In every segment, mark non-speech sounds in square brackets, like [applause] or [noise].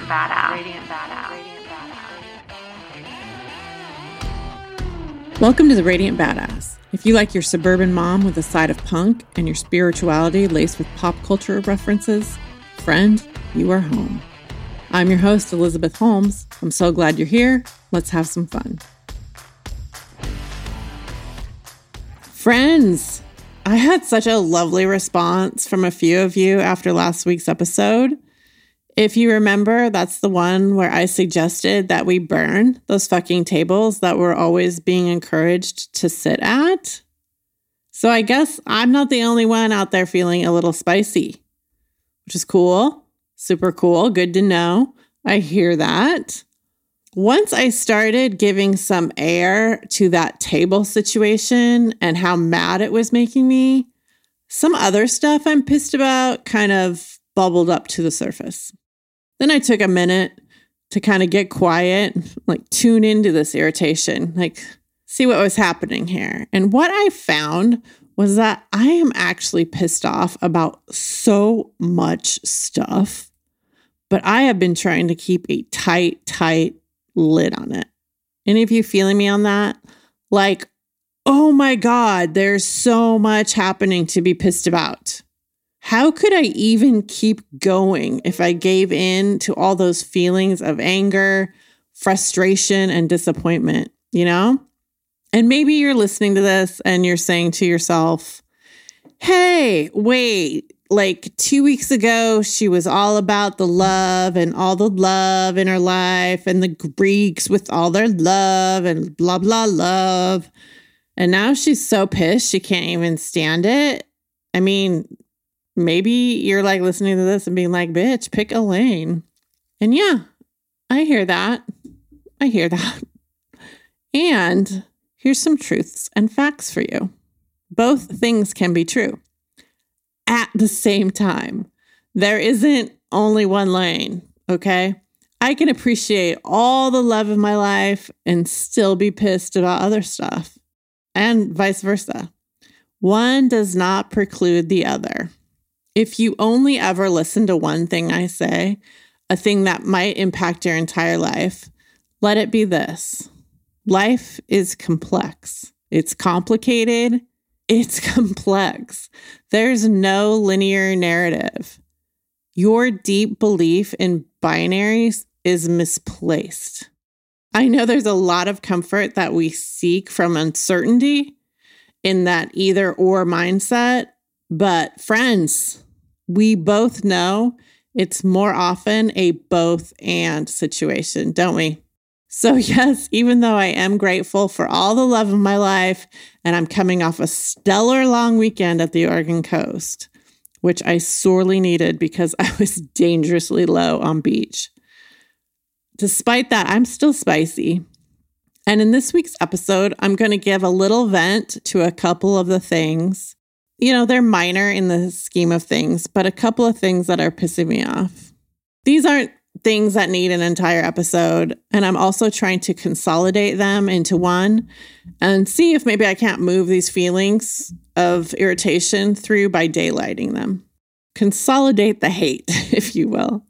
Radiant Badass. Radiant Badass. Radiant Badass. Welcome to the Radiant Badass. If you like your suburban mom with a side of punk and your spirituality laced with pop culture references, friend, you are home. I'm your host, Elizabeth Holmes. I'm so glad you're here. Let's have some fun. Friends, I had such a lovely response from a few of you after last week's episode. If you remember, that's the one where I suggested that we burn those fucking tables that we're always being encouraged to sit at. So I guess I'm not the only one out there feeling a little spicy, which is cool. Super cool. Good to know. I hear that. Once I started giving some air to that table situation and how mad it was making me, some other stuff I'm pissed about kind of bubbled up to the surface. Then I took a minute to kind of get quiet, like tune into this irritation, like see what was happening here. And what I found was that I am actually pissed off about so much stuff, but I have been trying to keep a tight, tight lid on it. Any of you feeling me on that? Like, oh my God, there's so much happening to be pissed about. How could I even keep going if I gave in to all those feelings of anger, frustration, and disappointment? You know? And maybe you're listening to this and you're saying to yourself, hey, wait, like two weeks ago, she was all about the love and all the love in her life, and the Greeks with all their love and blah, blah, love. And now she's so pissed she can't even stand it. I mean, maybe you're like listening to this and being like, bitch, pick a lane. And yeah, I hear that. I hear that. And here's some truths and facts for you. Both things can be true at the same time. There isn't only one lane, okay? I can appreciate all the love of my life and still be pissed about other stuff, and vice versa. One does not preclude the other. If you only ever listen to one thing I say, a thing that might impact your entire life, let it be this life is complex, it's complicated, it's [laughs] complex. There's no linear narrative. Your deep belief in binaries is misplaced. I know there's a lot of comfort that we seek from uncertainty in that either or mindset, but friends, we both know it's more often a both and situation, don't we? So, [laughs] yes, even though I am grateful for all the love of my life, and I'm coming off a stellar long weekend at the Oregon coast, which I sorely needed because [laughs] I was dangerously low on beach. Despite that, I'm still spicy. And in this week's episode, I'm going to give a little vent to a couple of the things. You know, they're minor in the scheme of things, but a couple of things that are pissing me off. These aren't things that need an entire episode. And I'm also trying to consolidate them into one and see if maybe I can't move these feelings of irritation through by daylighting them. Consolidate the hate, [laughs] if you will.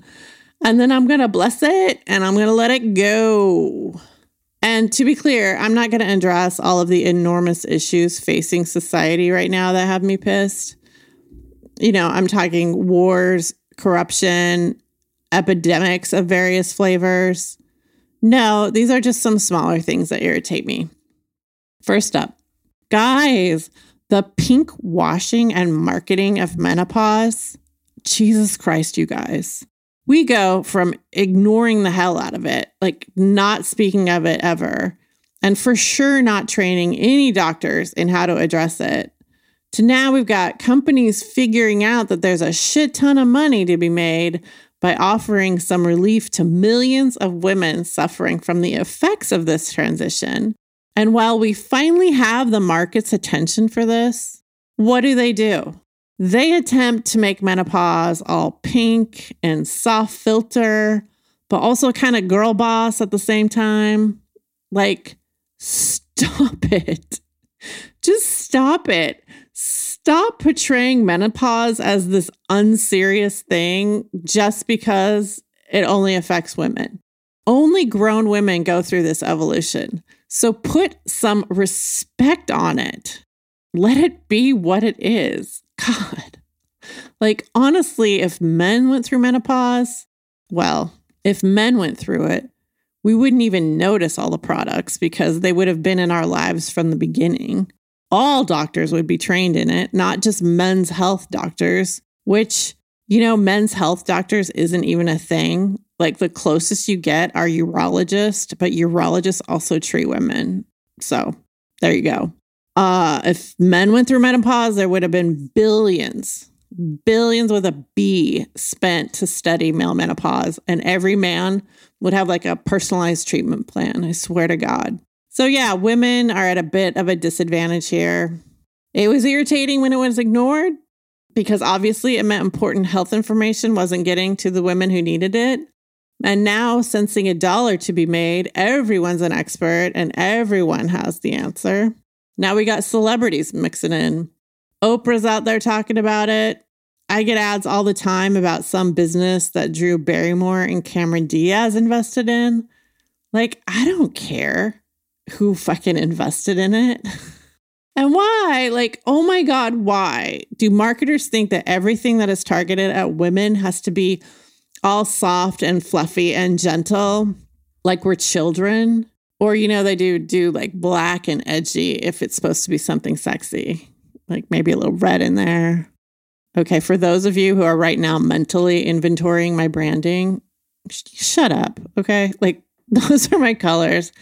And then I'm going to bless it and I'm going to let it go. And to be clear, I'm not going to address all of the enormous issues facing society right now that have me pissed. You know, I'm talking wars, corruption, epidemics of various flavors. No, these are just some smaller things that irritate me. First up, guys, the pink washing and marketing of menopause. Jesus Christ, you guys. We go from ignoring the hell out of it, like not speaking of it ever, and for sure not training any doctors in how to address it, to now we've got companies figuring out that there's a shit ton of money to be made by offering some relief to millions of women suffering from the effects of this transition. And while we finally have the market's attention for this, what do they do? They attempt to make menopause all pink and soft filter, but also kind of girl boss at the same time. Like, stop [laughs] it. Just stop it stop portraying menopause as this unserious thing just because it only affects women. Only grown women go through this evolution. So put some respect on it. Let it be what it is. God. Like, honestly, if men went through menopause, well, if men went through it, we wouldn't even notice all the products because they would have been in our lives from the beginning. All doctors would be trained in it, not just men's health doctors, which, you know, men's health doctors isn't even a thing. Like the closest you get are urologists, but urologists also treat women. So there you go. Uh, if men went through menopause, there would have been billions, billions with a B spent to study male menopause, and every man would have like a personalized treatment plan. I swear to God. So, yeah, women are at a bit of a disadvantage here. It was irritating when it was ignored because obviously it meant important health information wasn't getting to the women who needed it. And now, sensing a dollar to be made, everyone's an expert and everyone has the answer. Now we got celebrities mixing in. Oprah's out there talking about it. I get ads all the time about some business that Drew Barrymore and Cameron Diaz invested in. Like, I don't care who fucking invested in it. [laughs] and why? Like, oh my God, why do marketers think that everything that is targeted at women has to be all soft and fluffy and gentle, like we're children? Or, you know, they do do like black and edgy if it's supposed to be something sexy, like maybe a little red in there Okay, for those of you who are right now mentally inventorying my branding, sh- shut up. Okay, like [laughs] those are my colors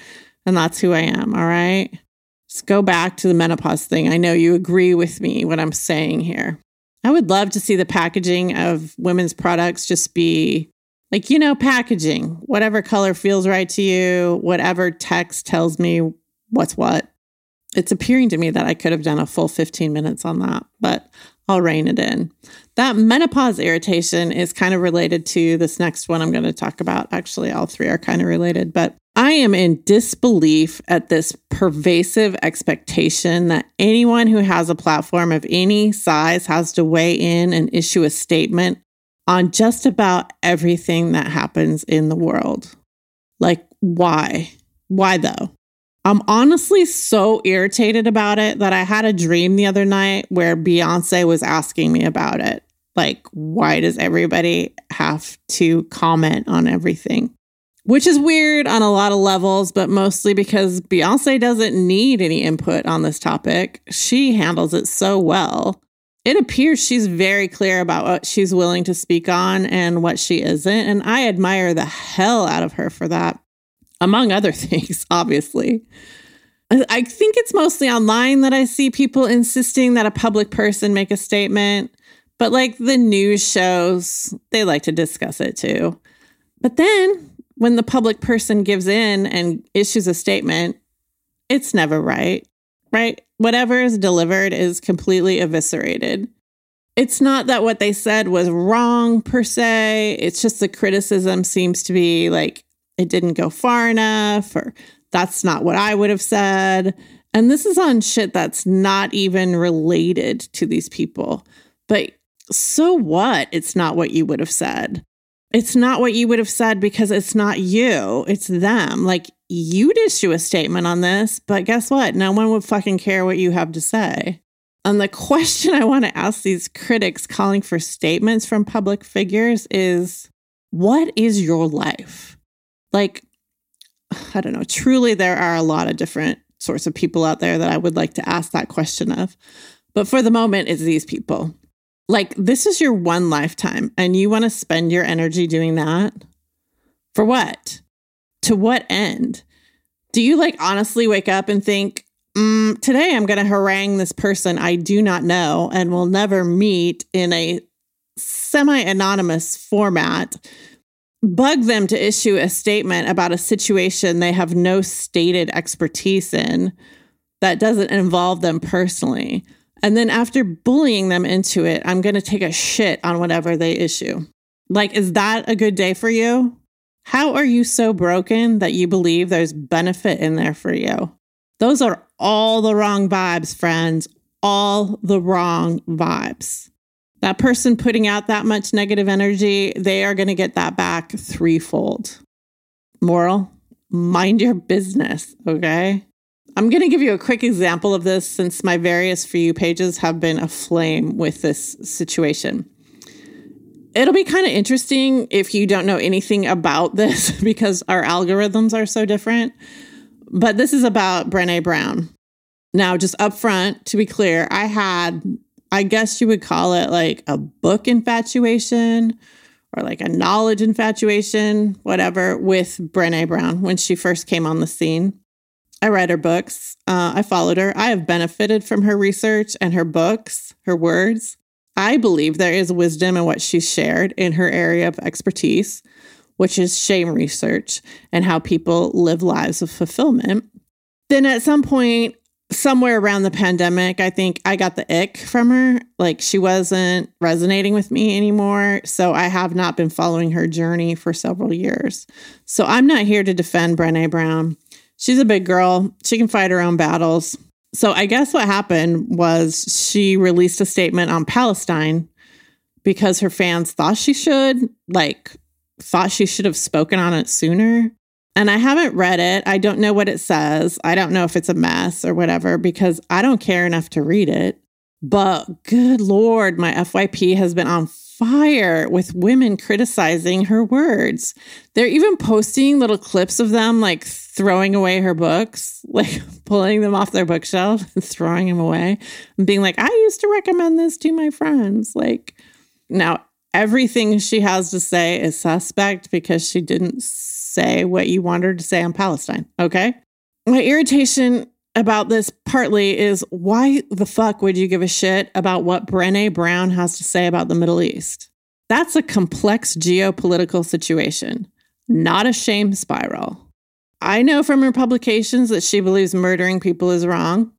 and that's who I am. All right. Just go back to the menopause thing. I know you agree with me what I'm saying here. I would love to see the packaging of women's products just be like, you know, packaging, whatever color feels right to you, whatever text tells me what's what. It's appearing to me that I could have done a full 15 minutes on that, but I'll rein it in. That menopause irritation is kind of related to this next one I'm going to talk about. Actually, all three are kind of related, but I am in disbelief at this pervasive expectation that anyone who has a platform of any size has to weigh in and issue a statement on just about everything that happens in the world. Like, why? Why though? I'm honestly so irritated about it that I had a dream the other night where Beyonce was asking me about it. Like, why does everybody have to comment on everything? Which is weird on a lot of levels, but mostly because Beyonce doesn't need any input on this topic. She handles it so well. It appears she's very clear about what she's willing to speak on and what she isn't. And I admire the hell out of her for that among other [laughs] things, obviously. I think it's mostly online that I see people insisting that a public person make a statement, but like the news shows, they like to discuss it too. But then when the public person gives in and issues a statement, it's never right, right? Whatever is delivered is completely eviscerated. It's not that what they said was wrong per se, it's just the criticism seems to be like it didn't go far enough, or that's not what I would have said. And this is on shit that's not even related to these people. But so what? It's not what you would have said. It's not what you would have said because it's not you, it's them. Like you'd issue a statement on this, but guess what? No one would fucking care what you have to say. And the question I want to ask these critics calling for statements from public figures is what is your life? like I don't know, truly there are a lot of different sorts of people out there that I would like to ask that question of. But for the moment, it's these people. Like, this is your one lifetime, and you want to spend your energy doing that? For what? To what end? Do you like honestly wake up and think, mm, today I'm going to harangue this person I do not know and will never meet in a semi anonymous format bug them to issue a statement about a situation they have no stated expertise in that doesn't involve them personally. And then after bullying them into it, I'm going to take a shit on whatever they issue. Like, is that a good day for you? How are you so broken that you believe there's benefit in there for you? Those are all the wrong vibes, friends. All the wrong vibes. That person putting out that much negative energy, they are going to get that back threefold. Moral, mind your business, okay? I'm going to give you a quick example of this since my various For You pages have been aflame with this situation. It'll be kind of interesting if you don't know anything about this [laughs] because our algorithms are so different. But this is about Brene Brown. Now, just up front, to be clear, I had, I guess you would call it like a book infatuation or like a knowledge infatuation, whatever, with Brene Brown when she first came on the scene. I read her books. Uh, I followed her. I have benefited from her research and her books, her words. I believe there is wisdom in what she shared in her area of expertise, which is shame research and how people live lives of fulfillment. Then at some point, somewhere around the pandemic, I think I got the ick from her. Like she wasn't resonating with me anymore. So I have not been following her journey for several years. So I'm not here to defend Brene Brown. She's a big girl. She can fight her own battles. So I guess what happened was she released a statement on Palestine because her fans thought she should, like, thought she should have spoken on it sooner. And I haven't read it. I don't know what it says. I don't know if it's a mess or whatever because I don't care enough to read it. But good Lord, my FYP has been on fire with women criticizing her words. They're even posting little clips of them like throwing away her books, [laughs] like pulling them off their bookshelf and throwing them away and being like, I used to recommend this to my friends. Like, now everything she has to say is suspect because she didn't say what you want her to say on Palestine. Okay. My irritation about this partly is why the fuck would you give a shit about what Brene Brown has to say about the Middle East? That's a complex geopolitical situation, not a shame spiral. I know from her publications that she believes murdering people is wrong.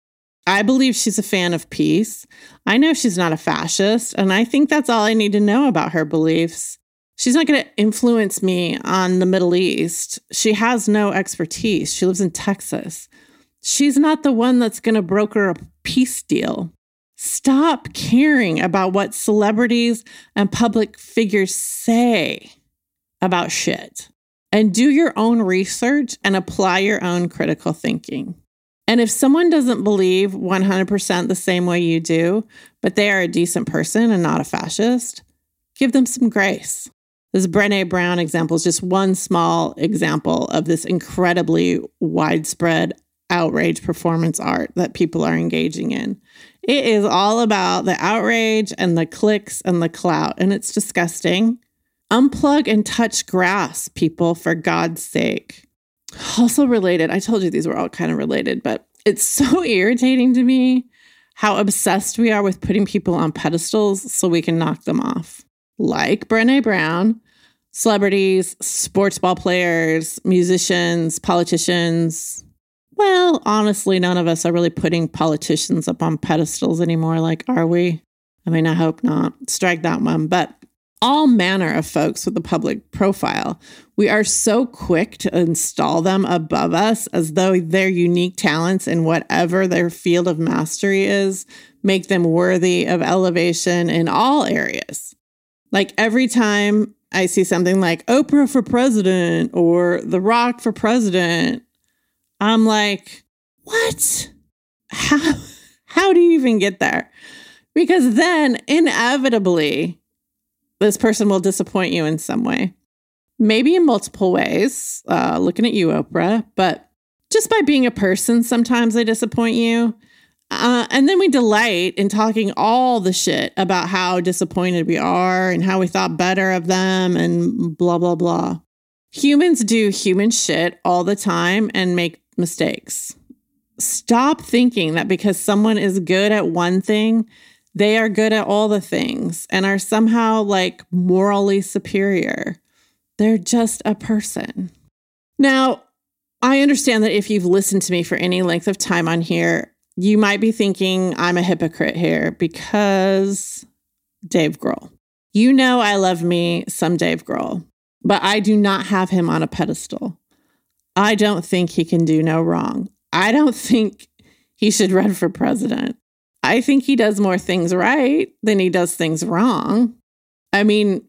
I believe she's a fan of peace. I know she's not a fascist, and I think that's all I need to know about her beliefs. She's not going to influence me on the Middle East. She has no expertise. She lives in Texas. She's not the one that's going to broker a peace deal. Stop caring about what celebrities and public figures say about shit and do your own research and apply your own critical thinking. And if someone doesn't believe 100% the same way you do, but they are a decent person and not a fascist, give them some grace. This Brene Brown example is just one small example of this incredibly widespread outrage performance art that people are engaging in. It is all about the outrage and the clicks and the clout, and it's disgusting. Unplug and touch grass, people, for God's sake. Also, related, I told you these were all kind of related, but it's [laughs] so irritating to me how obsessed we are with putting people on pedestals so we can knock them off like Brene Brown, celebrities, sports ball players, musicians, politicians. Well, honestly, none of us are really putting politicians up on pedestals anymore. Like, are we? I mean, I hope not. Strike that one. But all manner of folks with a public profile. We are so quick to install them above us as though their unique talents in whatever their field of mastery is make them worthy of elevation in all areas. Like every time I see something like Oprah for president or The Rock for president, I'm like, what? How, how do you even get there? Because then inevitably, this person will disappoint you in some way. Maybe in multiple ways, uh, looking at you, Oprah, but just by being a person, sometimes they disappoint you. Uh, and then we delight in talking all the shit about how disappointed we are and how we thought better of them and blah, blah, blah. Humans do human shit all the time and make mistakes. Stop thinking that because someone is good at one thing, they are good at all the things and are somehow like morally superior. They're just a person. Now, I understand that if you've listened to me for any length of time on here, you might be thinking I'm a hypocrite here because Dave Grohl. You know, I love me some Dave Grohl, but I do not have him on a pedestal. I don't think he can do no wrong. I don't think he should run for president. I think he does more things right than he does things wrong. I mean,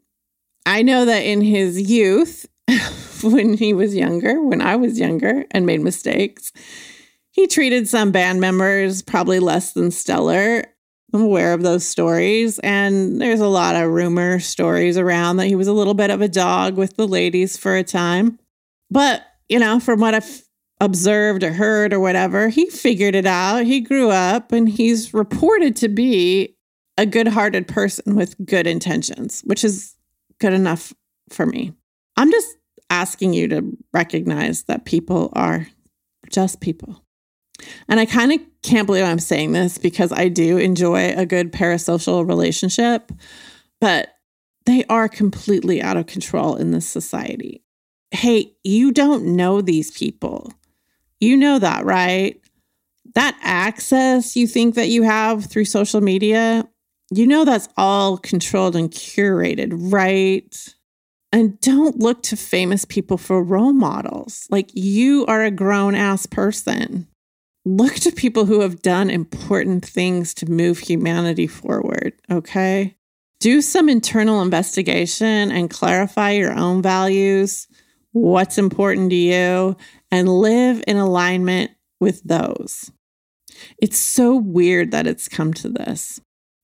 I know that in his youth, [laughs] when he was younger, when I was younger and made mistakes, he treated some band members probably less than stellar. I'm aware of those stories. And there's a lot of rumor stories around that he was a little bit of a dog with the ladies for a time. But, you know, from what I've observed or heard or whatever, he figured it out. He grew up and he's reported to be a good hearted person with good intentions, which is good enough for me. I'm just asking you to recognize that people are just people. And I kind of can't believe I'm saying this because I do enjoy a good parasocial relationship, but they are completely out of control in this society. Hey, you don't know these people. You know that, right? That access you think that you have through social media, you know that's all controlled and curated, right? And don't look to famous people for role models. Like you are a grown ass person. Look to people who have done important things to move humanity forward, okay? Do some internal investigation and clarify your own values, what's important to you, and live in alignment with those. It's so weird that it's come to this.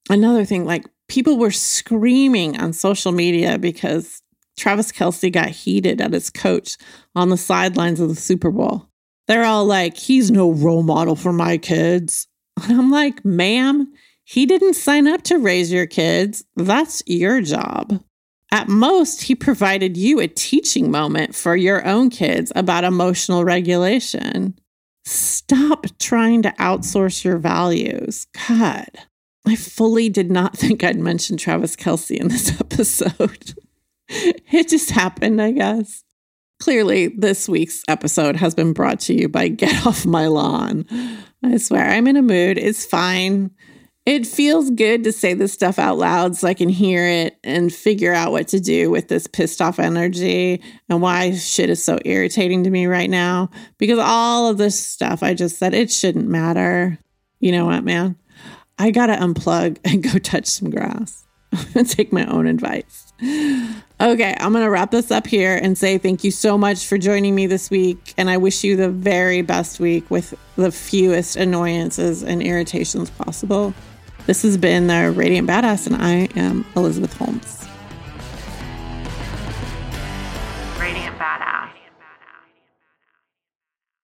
Another thing, like people were screaming on social media because Travis Kelce got heated at his coach on the sidelines of the Super Bowl. They're all like, he's no role model for my kids. And I'm like, ma'am, he didn't sign up to raise your kids. That's your job. At most, he provided you a teaching moment for your own kids about emotional regulation. Stop trying to outsource your values. God, I fully did not [laughs] think I'd mention Travis Kelce in this [laughs] episode. it just happened, I guess. Clearly, this week's episode has been brought to you by Get Off My Lawn. I swear, I'm in a mood. It's fine it feels good to say this stuff out loud so I can hear it and figure out what to do with this pissed off energy and why shit is so irritating to me right now. Because all of this stuff I just said, it shouldn't matter. You know what, man? I got to unplug and [laughs] go touch some grass [laughs] and take my own advice. Okay, I'm to wrap this up here and say thank you so much for joining me this week. And I wish you the very best week with the fewest annoyances and irritations possible. This has been the Radiant Badass, and I am Elizabeth Holmes.